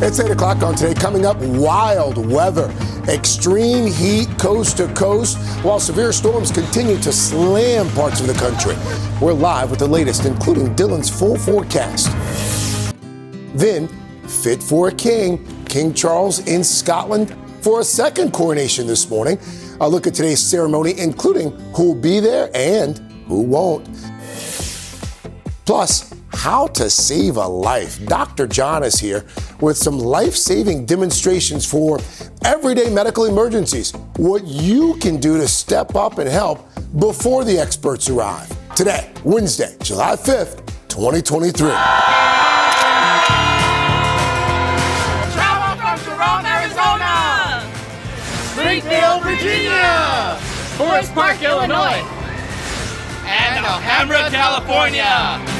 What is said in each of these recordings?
It's 8 o'clock on today. Coming up, wild weather, extreme heat coast to coast, while severe storms continue to slam parts of the country. We're live with the latest, including Dylan's full forecast. Then, fit for a king, King Charles in Scotland for a second coronation this morning. A look at today's ceremony, including who'll be there and who won't. Plus, how to save a life. Dr. John is here with some life saving demonstrations for everyday medical emergencies. What you can do to step up and help before the experts arrive. Today, Wednesday, July 5th, 2023. Travel from Jerome, Arizona, Springfield, Virginia, Forest Park, Illinois, and Alhambra, California.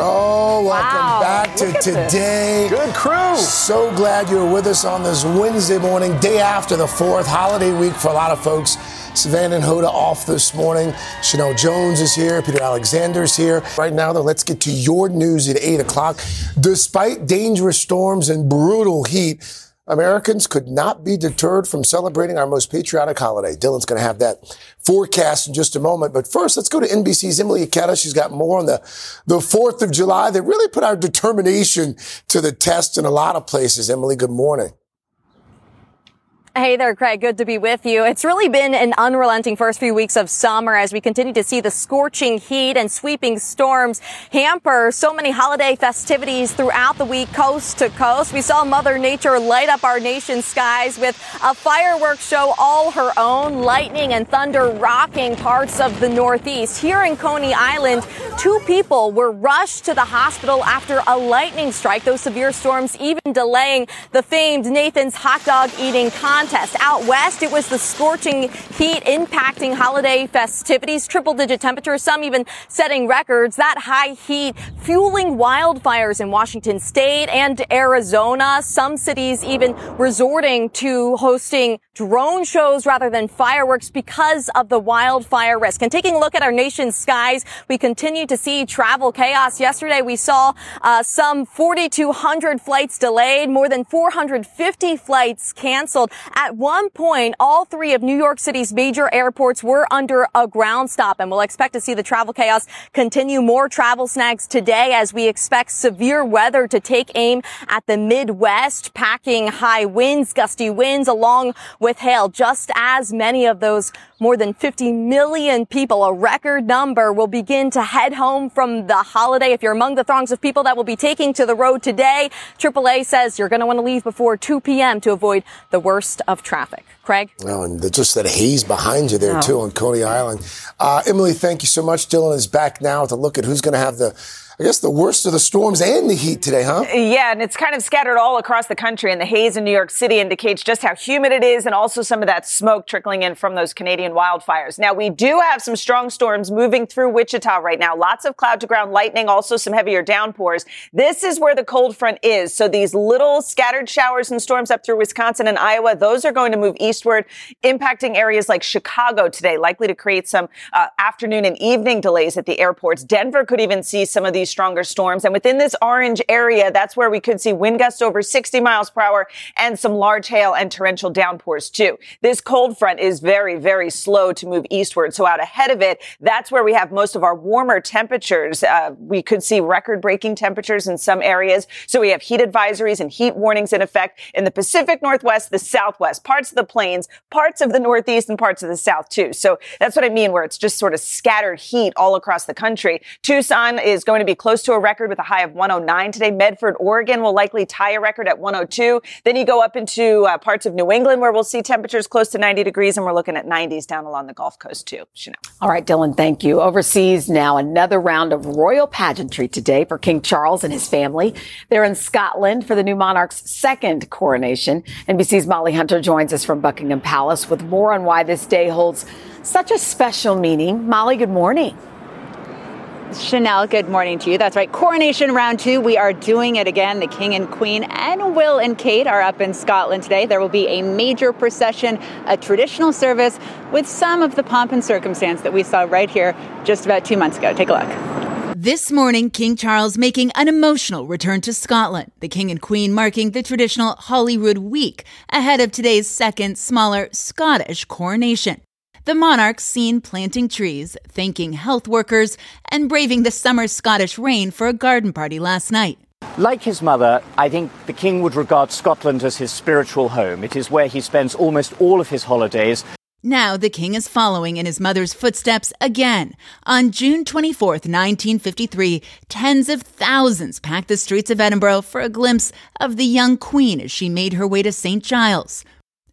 Oh, welcome Wow, back to at this. today. Good crew. So glad you're with us on this Wednesday morning, day after the 4th, holiday week for a lot of folks. Savannah and Hoda off this morning. Sheinelle Jones is here. Peter Alexander's here. Right now, though, let's get to your news at 8 o'clock. Despite dangerous storms and brutal heat, Americans could not be deterred from celebrating our most patriotic holiday. Dylan's going to have that forecast in just a moment. But first, let's go to NBC's Emily Ikeda. She's got more on the, the 4th of July that really put our determination to the test in a lot of places. Emily, good morning. Hey there, Craig. Good to be with you. It's really been an unrelenting first few weeks of summer as we continue to see the scorching heat and sweeping storms hamper so many holiday festivities throughout the week, coast to coast. We saw Mother Nature light up our nation's skies with a fireworks show all her own, lightning and thunder rocking parts of the Northeast. Here in Coney Island, two people were rushed to the hospital after a lightning strike. Those severe storms even delaying the famed Nathan's hot dog eating contest. Out west, it was the scorching heat impacting holiday festivities, triple digit temperatures, some even setting records. That high heat fueling wildfires in Washington state and Arizona. Some cities even resorting to hosting drone shows rather than fireworks because of the wildfire risk. And taking a look at our nation's skies, we continue to see travel chaos. Yesterday, we saw uh, some 4,200 flights delayed, more than 450 flights canceled. At one point, all three of New York City's major airports were under a ground stop, and we'll expect to see the travel chaos continue. More travel snags today as we expect severe weather to take aim at the Midwest, packing high winds, gusty winds, along with hail. Just as many of those more than 50 million people, a record number, will begin to head home from the holiday. If you're among the throngs of people that will be taking to the road today, AAA says you're going to want to leave before 2 p.m. to avoid the worst of traffic. Craig? Oh, and just that haze behind you there, too, on Coney Island. Uh, Emily, thank you so much. Dylan is back now with a look at who's going to have the, I guess, the worst of the storms and the heat today, huh? Yeah, and it's kind of scattered all across the country, and the haze in New York City indicates just how humid it is and also some of that smoke trickling in from those Canadian wildfires. Now, we do have some strong storms moving through Wichita right now. Lots of cloud to ground lightning, also some heavier downpours. This is where the cold front is. So these little scattered showers and storms up through Wisconsin and Iowa, those are going to move eastward, impacting areas like Chicago today, likely to create some uh, afternoon and evening delays at the airports. Denver could even see some of these stronger storms. And within this orange area, that's where we could see wind gusts over 60 miles per hour and some large hail and torrential downpours too. This cold front is very, very slow to move eastward. So out ahead of it, that's where we have most of our warmer temperatures. Uh, we could see record breaking temperatures in some areas. So we have heat advisories and heat warnings in effect in the Pacific Northwest, the Southwest, parts of the plains, parts of the Northeast and parts of the South too. So that's what I mean where it's just sort of scattered heat all across the country. Tucson is going to be close to a record with a high of 109 today. Medford, Oregon will likely tie a record at 102. Then you go up into uh, parts of New England where we'll see temperatures close to 90 degrees and we're looking at 90s down along the Gulf Coast too. Sheinelle. All right, Dylan, thank you. Overseas now, another round of royal pageantry today for King Charles and his family. They're in Scotland for the new monarch's second coronation. NBC's Molly Hunter joins us from Buckingham Palace with more on why this day holds such a special meaning. Molly, good morning. Sheinelle, good morning to you. That's right. Coronation round two. We are doing it again. The King and Queen and Will and Kate are up in Scotland today. There will be a major procession, a traditional service with some of the pomp and circumstance that we saw right here just about two months ago. Take a look. This morning, King Charles making an emotional return to Scotland. The King and Queen marking the traditional Holyrood week ahead of today's second, smaller Scottish coronation. The monarchs seen planting trees, thanking health workers, and braving the summer Scottish rain for a garden party last night. Like his mother, I think the King would regard Scotland as his spiritual home. It is where he spends almost all of his holidays. Now the king is following in his mother's footsteps again. On June 24, 1953, tens of thousands packed the streets of Edinburgh for a glimpse of the young queen as she made her way to St. Giles.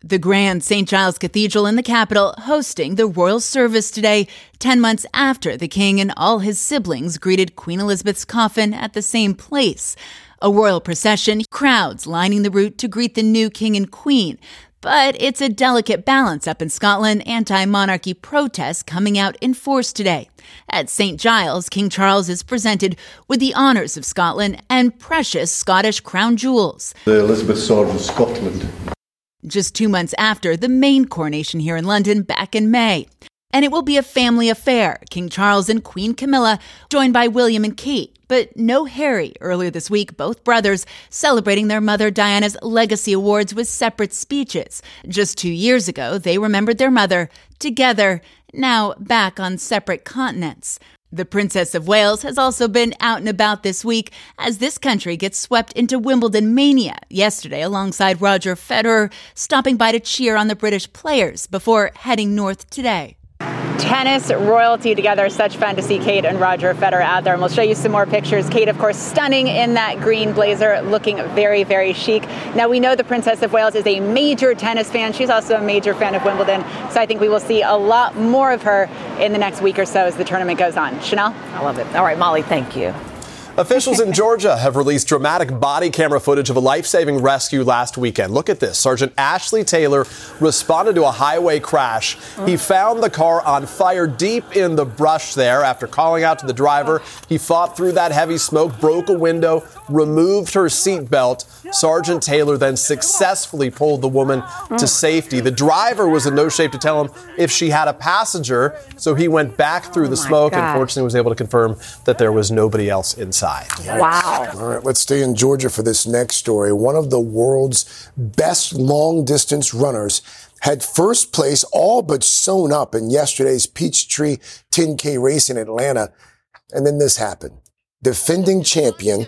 The Grand St. Giles Cathedral in the capital hosting the royal service today, 10 months after the king and all his siblings greeted Queen Elizabeth's coffin at the same place. A royal procession, crowds lining the route to greet the new king and queen. But it's a delicate balance up in Scotland, anti monarchy protests coming out in force today. At St. Giles, King Charles is presented with the honours of Scotland and precious Scottish crown jewels. The Elizabeth Sword of Scotland just two months after the main coronation here in London back in May. And it will be a family affair King Charles and Queen Camilla, joined by William and Kate. But no Harry earlier this week, both brothers celebrating their mother Diana's Legacy Awards with separate speeches. Just two years ago, they remembered their mother together, now back on separate continents. The Princess of Wales has also been out and about this week as this country gets swept into Wimbledon mania yesterday alongside Roger Federer, stopping by to cheer on the British players before heading north today tennis royalty together. Such fun to see Kate and Roger Federer out there. And we'll show you some more pictures. Kate, of course, stunning in that green blazer, looking very, very chic. Now, we know the Princess of Wales is a major tennis fan. She's also a major fan of Wimbledon. So I think we will see a lot more of her in the next week or so as the tournament goes on. Sheinelle? I love it. All right, Molly, thank you. Officials in Georgia have released dramatic body camera footage of a life saving rescue last weekend. Look at this. Sergeant Ashley Taylor responded to a highway crash. He found the car on fire deep in the brush there. After calling out to the driver, he fought through that heavy smoke, broke a window, removed her seatbelt. Sergeant Taylor then successfully pulled the woman to safety. The driver was in no shape to tell him if she had a passenger, so he went back through the oh smoke and fortunately was able to confirm that there was nobody else inside. Wow. All right, let's stay in Georgia for this next story. One of the world's best long distance runners had first place all but sewn up in yesterday's Peachtree 10K race in Atlanta. And then this happened. Defending champion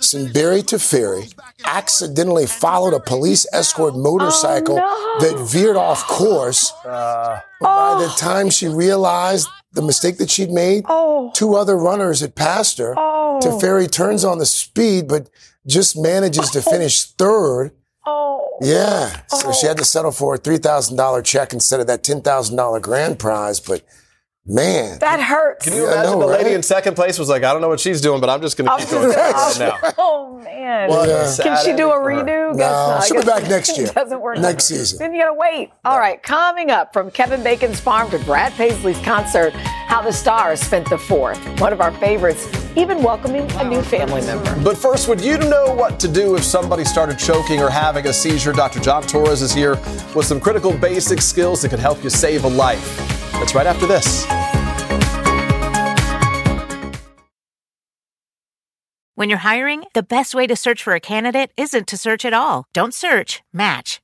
Senbere Teferi accidentally followed a police escort motorcycle oh, no. that veered off course. Uh, oh. By the time she realized the mistake that she'd made, oh. two other runners had passed her. Oh. Teferi turns on the speed, but just manages to oh. finish third. Oh. Yeah. So she oh. had to settle for a $3,000 check instead of that $10,000 grand prize. But Man, that hurts. Can you yeah, imagine know, the lady right? in second place was like, I don't know what she's doing, but I'm just going to keep going right now. Oh man, yeah. can she do a redo? No, she'll be back next year. Doesn't work next season. Then you got to wait. All right, coming up from Kevin Bacon's farm to Brad Paisley's concert, how the stars spent the fourth. One of our favorites, even welcoming a new family member. But first, would you know what to do if somebody started choking or having a seizure? Dr. John Torres is here with some critical basic skills that could help you save a life. That's right after this. When you're hiring, the best way to search for a candidate isn't to search at all. Don't search, match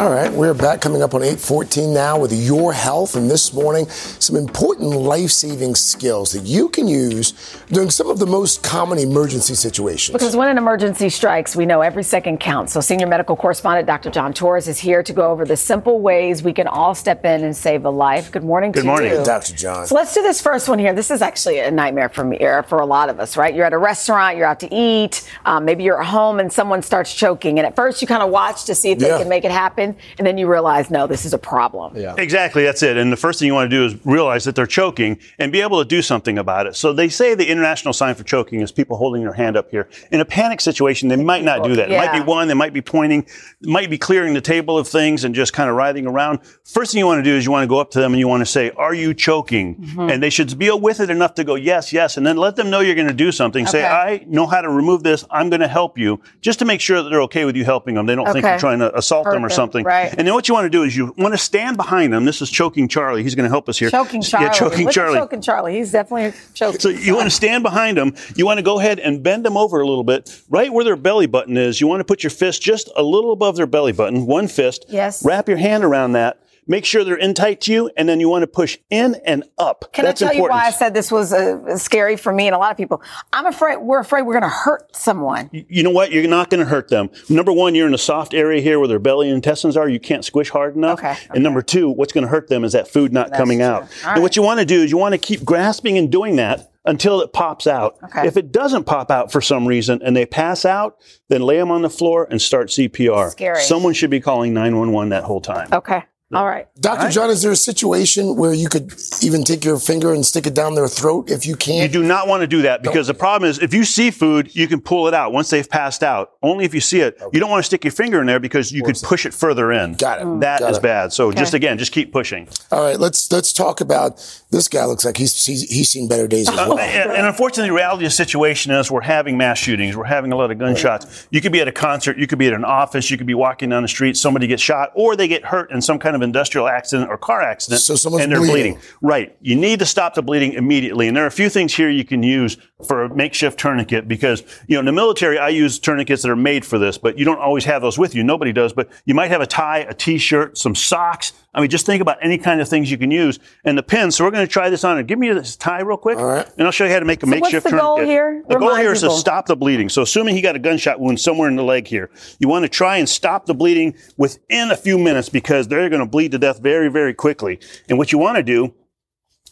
All right, we're back coming up on 814 now with your health. And this morning, some important life saving skills that you can use during some of the most common emergency situations. Because when an emergency strikes, we know every second counts. So, senior medical correspondent Dr. John Torres is here to go over the simple ways we can all step in and save a life. Good morning Good to morning, you. Dr. John. So, let's do this first one here. This is actually a nightmare for me, or for a lot of us, right? You're at a restaurant, you're out to eat, um, maybe you're at home and someone starts choking. And at first, you kind of watch to see if they Yeah. can make it happen. And then you realize, no, this is a problem. Yeah. Exactly, that's it. And the first thing you want to do is realize that they're choking and be able to do something about it. So they say the international sign for choking is people holding their hand up here. In a panic situation, they might not do that. It might be one, they might be pointing, might be clearing the table of things and just kind of writhing around. First thing you want to do is you want to go up to them and you want to say, Are you choking? Mhm. And they should be with it enough to go, Yes, yes. And then let them know you're going to do something. Say, I know how to remove this. I'm going to help you just to make sure that they're okay with you helping them. They don't think you're trying to assault Hurt them or them, something. right. And then what you want to do is you want to stand behind them. This is choking Charlie. He's going to help us here. Choking Charlie. Yeah, choking Look Charlie. choking Charlie. He's definitely choking. So you want to stand behind them. You want to go ahead and bend them over a little bit, right where their belly button is. You want to put your fist just a little above their belly button, one fist. Yes. Wrap your hand around that. Make sure they're in tight to you, and then you want to push in and up. Can That's I tell important. you why I said this was uh, scary for me and a lot of people? I'm afraid we're afraid we're going to hurt someone. you know what? You're not going to hurt them. Number one, you're in a soft area here where their belly and intestines are. You can't squish hard enough. Okay, And number two, what's going to hurt them is that food not That's coming true. out. All And what you want to do is you want to keep grasping and doing that until it pops out. Okay. If it doesn't pop out for some reason and they pass out, then lay them on the floor and start CPR. Scary. Someone should be calling 911 that whole time. Okay. All right. Dr. John, is there a situation where you could even take your finger and stick it down their throat if you You can't? do not want to do that because the problem is if you see food, you can pull it out once they've passed out. Only if you see it. You don't want to stick your finger in there because you could push it further in. Got it. That is Got it. bad. So just again, just keep pushing. All right, let's let's talk about this guy. Looks like he's he's, he's seen better days as Uh, well. and, and unfortunately, the reality of the situation is we're having mass shootings. We're having a lot of gunshots. You could be at a concert, you could be at an office, you could be walking down the street, somebody gets shot, or they get hurt in some kind of industrial accident or car accident, So someone's and they're bleeding. bleeding. Right. You need to stop the bleeding immediately. And there are a few things here you can use for a makeshift tourniquet because, you know, in the military, I use tourniquets that are made for this, but you don't always have those with you. Nobody does, but you might have a tie, a t-shirt, some socks. I mean, just think about any kind of things you can use. And the pins. So we're going to try this on. And give me this tie real quick. All right. And I'll show you how to make a So what's makeshift the goal tourniquet. here? The goal Remind here is to stop the bleeding. So assuming he got a gunshot wound somewhere in the leg here, you want to try and stop the bleeding within a few minutes because they're going to bleed to death very, very quickly. And what you want to do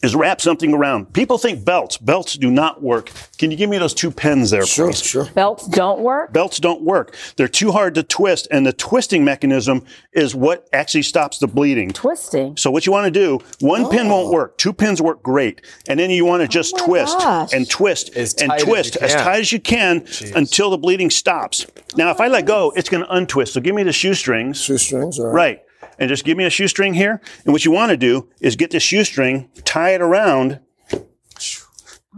is wrap something around. People think belts. Belts do not work. Can you give me those two pens there, sure, please? Sure. Belts don't work? Belts don't work. They're too hard to twist, and the twisting mechanism is what actually stops the bleeding. Twisting? So what you want to do, one pin won't oh. work. Two pins work great. And then you want to oh just twist gosh. and twist As and tight as twist as tight as you can until the bleeding stops. Now, if I let go, it's going to untwist. So give me the shoestrings. Shoestrings, all right. Right. And just give me a shoestring here. And what you want to do is get the shoestring, tie it around, oh,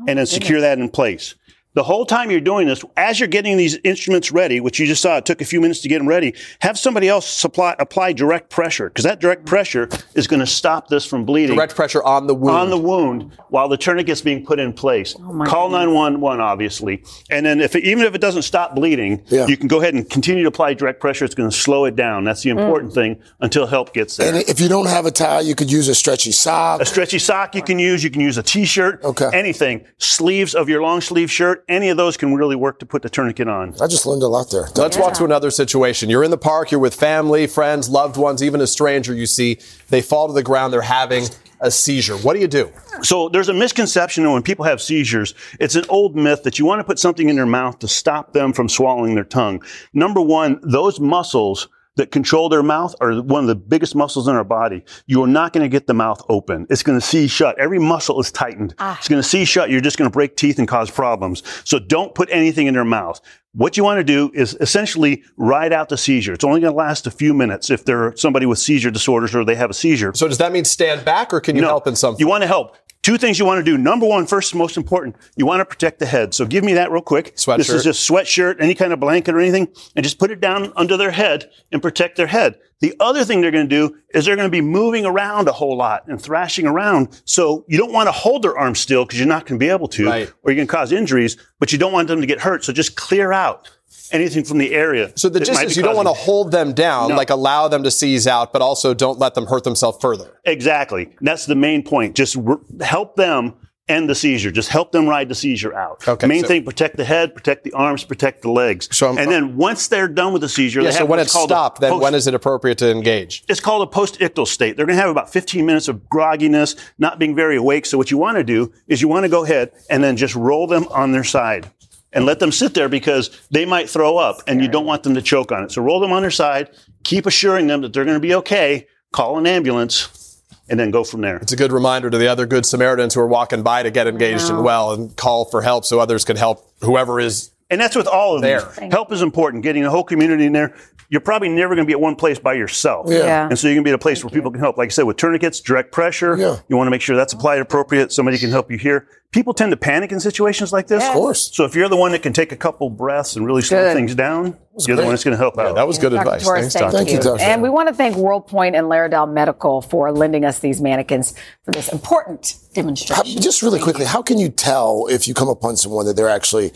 and then secure that in place. The whole time you're doing this, as you're getting these instruments ready, which you just saw, it took a few minutes to get them ready, have somebody else supply, apply direct pressure, because that direct pressure is going to stop this from bleeding. Direct pressure on the wound. On the wound while the tourniquet's being put in place. Oh Call 911, obviously. And then if it, even if it doesn't stop bleeding, you can go ahead and continue to apply direct pressure. It's going to slow it down. That's the mm. important thing until help gets there. And if you don't have a towel, you could use a stretchy sock. A stretchy sock you can use. You can use a t-shirt. Okay. Anything. Sleeves of your long sleeve shirt. Any of those can really work to put the tourniquet on. I just learned a lot there. Let's walk to another situation. You're in the park, you're with family, friends, loved ones, even a stranger you see. They fall to the ground, they're having a seizure. What do you do? So there's a misconception that when people have seizures, it's an old myth that you want to put something in their mouth to stop them from swallowing their tongue. Number one, those muscles that control their mouth are one of the biggest muscles in our body. You are not going to get the mouth open. It's going to seize shut. Every muscle is tightened. Ah. It's going to seize shut. You're just going to break teeth and cause problems. So don't put anything in their mouth. What you want to do is essentially ride out the seizure. It's only going to last a few minutes if they're somebody with seizure disorders or they have a seizure. So does that mean stand back or can you No. help in some? You want to help. Two things you want to do. Number one, first, most important, you want to protect the head. So give me that real quick. Sweatshirt. This is just sweatshirt, any kind of blanket or anything, and just put it down under their head and protect their head. The other thing they're going to do is they're going to be moving around a whole lot and thrashing around. So you don't want to hold their arm still because you're not going to be able to, Right. or you're going to cause injuries, but you don't want them to get hurt. So just clear out anything from the area. So the gist is you don't want to hold them down, No. like allow them to seize out, but also don't let them hurt themselves further. Exactly. That's the main point. Just help them end the seizure. Just help them ride the seizure out. Okay, Main so- thing: protect the head, protect the arms, protect the legs. So I'm- and then once they're done with the seizure, Yeah, so when it's called stopped, then post- when is it appropriate to engage? it's called a post-ictal state. They're going to have about 15 minutes of grogginess, not being very awake. So what you want to do is you want to go ahead and then just roll them on their side and let them sit there because they might throw up and you don't want them to choke on it. So roll them on their side, keep assuring them that they're going to be okay, call an ambulance, and then go from there. It's a good reminder to the other good Samaritans who are walking by to get engaged and well and call for help so others can help whoever is And that's with all of There. these. Help is important. Getting the whole community in there. You're probably never going to be at one place by yourself. Yeah. Yeah. And so you're going to be at a place where people can help. Like I said, with tourniquets, direct pressure. Yeah. You want to make sure that's applied appropriate. Somebody can help you here. People tend to panic in situations like this. Of course. So if you're the one that can take a couple breaths and really slow Good. things down, you're the great. one that's going to help out. that was good Dr. advice. Torres, Thanks, thank Doctor. Thank you, Dr. And we want to thank WorldPoint and Laerdal Medical for lending us these mannequins for this important How- just really quickly, how can you tell if you come upon someone that they're actually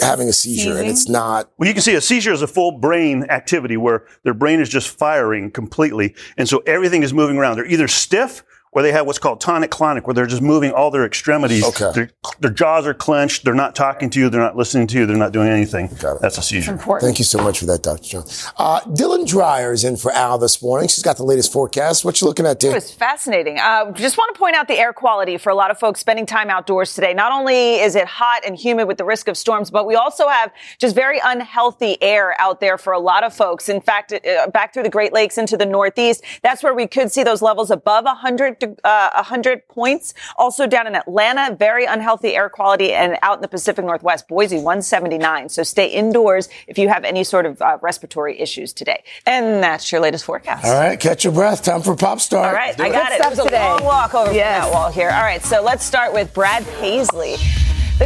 having a seizure and it's not? Well, you can see a seizure is a full brain activity where their brain is just firing completely. And so everything is moving around. They're either stiff or they have what's called tonic clonic, where they're just moving all their extremities. Okay. Their, their jaws are clenched. They're not talking to you. They're not listening to you. They're not doing anything. Got it. That's a seizure. important. Thank you so much for that, Dr. John. Uh, Dylan Dreyer is in for Al this morning. She's got the latest forecast. What you looking at, It Dave? was fascinating. Uh, just want to point out the air quality for a lot of folks spending time outdoors today. Not only is it hot and humid with the risk of storms, but we also have just very unhealthy air out there for a lot of folks. In fact, uh, back through the Great Lakes into the Northeast, that's where we could see those levels above 100, de- uh, 100 points. Also down in Atlanta, very unhealthy air quality, and out in the Pacific Northwest, Boise 179. So stay indoors if you have any sort of uh, respiratory issues today. And that's your latest forecast. All right, catch your breath. Time for Pop Start. All right, I got it. stuff It was a long walk over Yes. that wall here. All right, so let's start with Brad Paisley.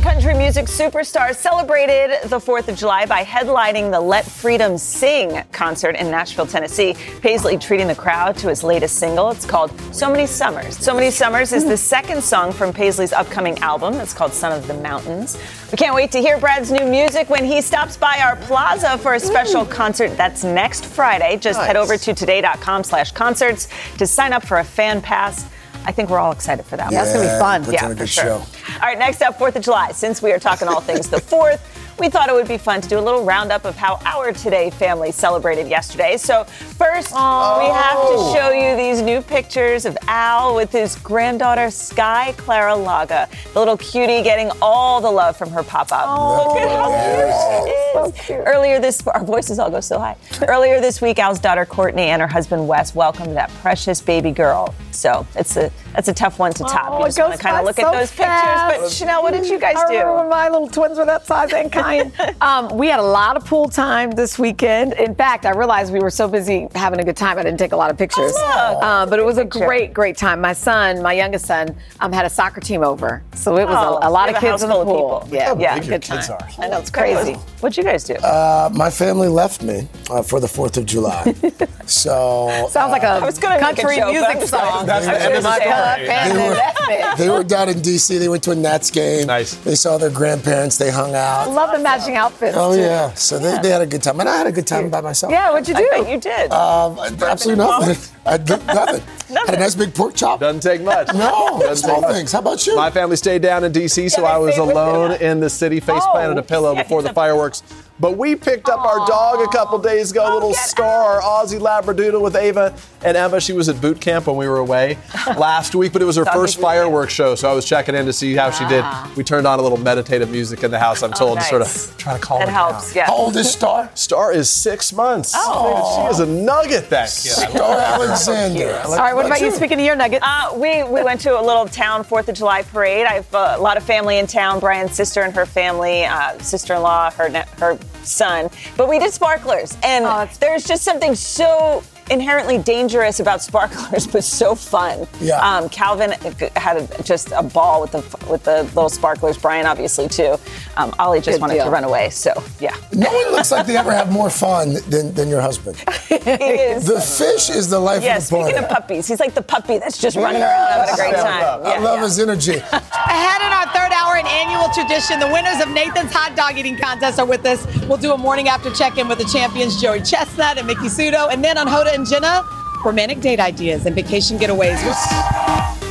The country music superstar celebrated the 4th of July by headlining the Let Freedom Sing concert in Nashville, Tennessee. Paisley treating the crowd to his latest single. It's called So Many Summers. So Many Summers is the second song from Paisley's upcoming album. It's called Son of the Mountains. We can't wait to hear Brad's new music when he stops by our plaza for a special concert that's next Friday. Just head over to today.com slash concerts to sign up for a fan pass. I think we're all excited for that. Yeah, one. it's gonna be fun. Yeah, for sure. show. All right, next up, 4th of July. Since we are talking all things the 4th, we thought it would be fun to do a little roundup of how our Today family celebrated yesterday. So, first, we have to show you these new pictures of Al with his granddaughter, Sky Clara Laga, the little cutie getting all the love from her papa. Look at how cute she is. Earlier this, our voices all go so high. Earlier this week, Al's daughter Courtney and her husband Wes welcomed that precious baby girl. So it's a that's a tough one to top. Oh, you just want to kind of look so at those fast. pictures. But Sheinelle, what did you guys I remember when do? my little twins were that size and kind. um, we had a lot of pool time this weekend. In fact, I realized we were so busy having a good time, I didn't take a lot of pictures. Oh, look. Um, but it was a great, great time. My son, my youngest son, um, had a soccer team over, so it was Oh, a, a lot of have a kids in the house pool. of people. Yeah, Yeah. Good kids time. are. I know it's crazy. What'd you guys do? Uh, my family left me uh, for the 4th of July. so Sounds like a I was gonna make a country joke, but music just song. That's the I end of was the story. They they were- they were down in D.C. They went to a Nats game. Nice. They saw their grandparents. They hung I out. love the matching outfits. Oh too. yeah. So they, they had a good time, and I had a good time by myself. Yeah, what'd you do? I bet you did. Um, absolutely nothing. I did nothing. Had a nice big pork chop. Doesn't take much. No, Doesn't small take much. things. How about you? My family stayed down in D.C., so Yeah, they I was alone in the city, face Oh, planted a pillow yeah, before the fireworks. But we picked up our dog a couple days ago, little get Star, our Aussie Labradoodle with Ava and Emma. She was at boot camp when we were away last week, but it was her first fireworks show, so I was checking in to see how she did. We turned on a little meditative music in the house, I'm told, to sort Ah. of try to calm that her helps. down. Yeah. How old is Star? Star is six months. Oh. She is a nugget, that kid. Star Alexander. All right, what about you? Speaking of your nuggets, uh, we we went to a little town Fourth of July parade. I have a lot of family in town. Brian's sister and her family, uh, sister-in-law, her her son. But we did sparklers, and there's just something so inherently dangerous about sparklers, but so fun. Yeah. Um, Calvin had a, just a ball with the with the little sparklers. Brian obviously too. Um, Ollie just Good wanted deal. to run away. So yeah. No one looks like they ever have more fun than, than your husband. he. The fish is the life Yeah, of the party. speaking of puppies, he's like the puppy that's just running around having a great time. I Yeah, love yeah. his energy. Ahead in our third hour, an annual tradition. The winners of Nathan's hot dog eating contest are with us. We'll do a morning after check in with the champions, Joey Chestnut and Miki Sudo. And then on Hoda and Jenna, romantic date ideas and vacation getaways. We'll-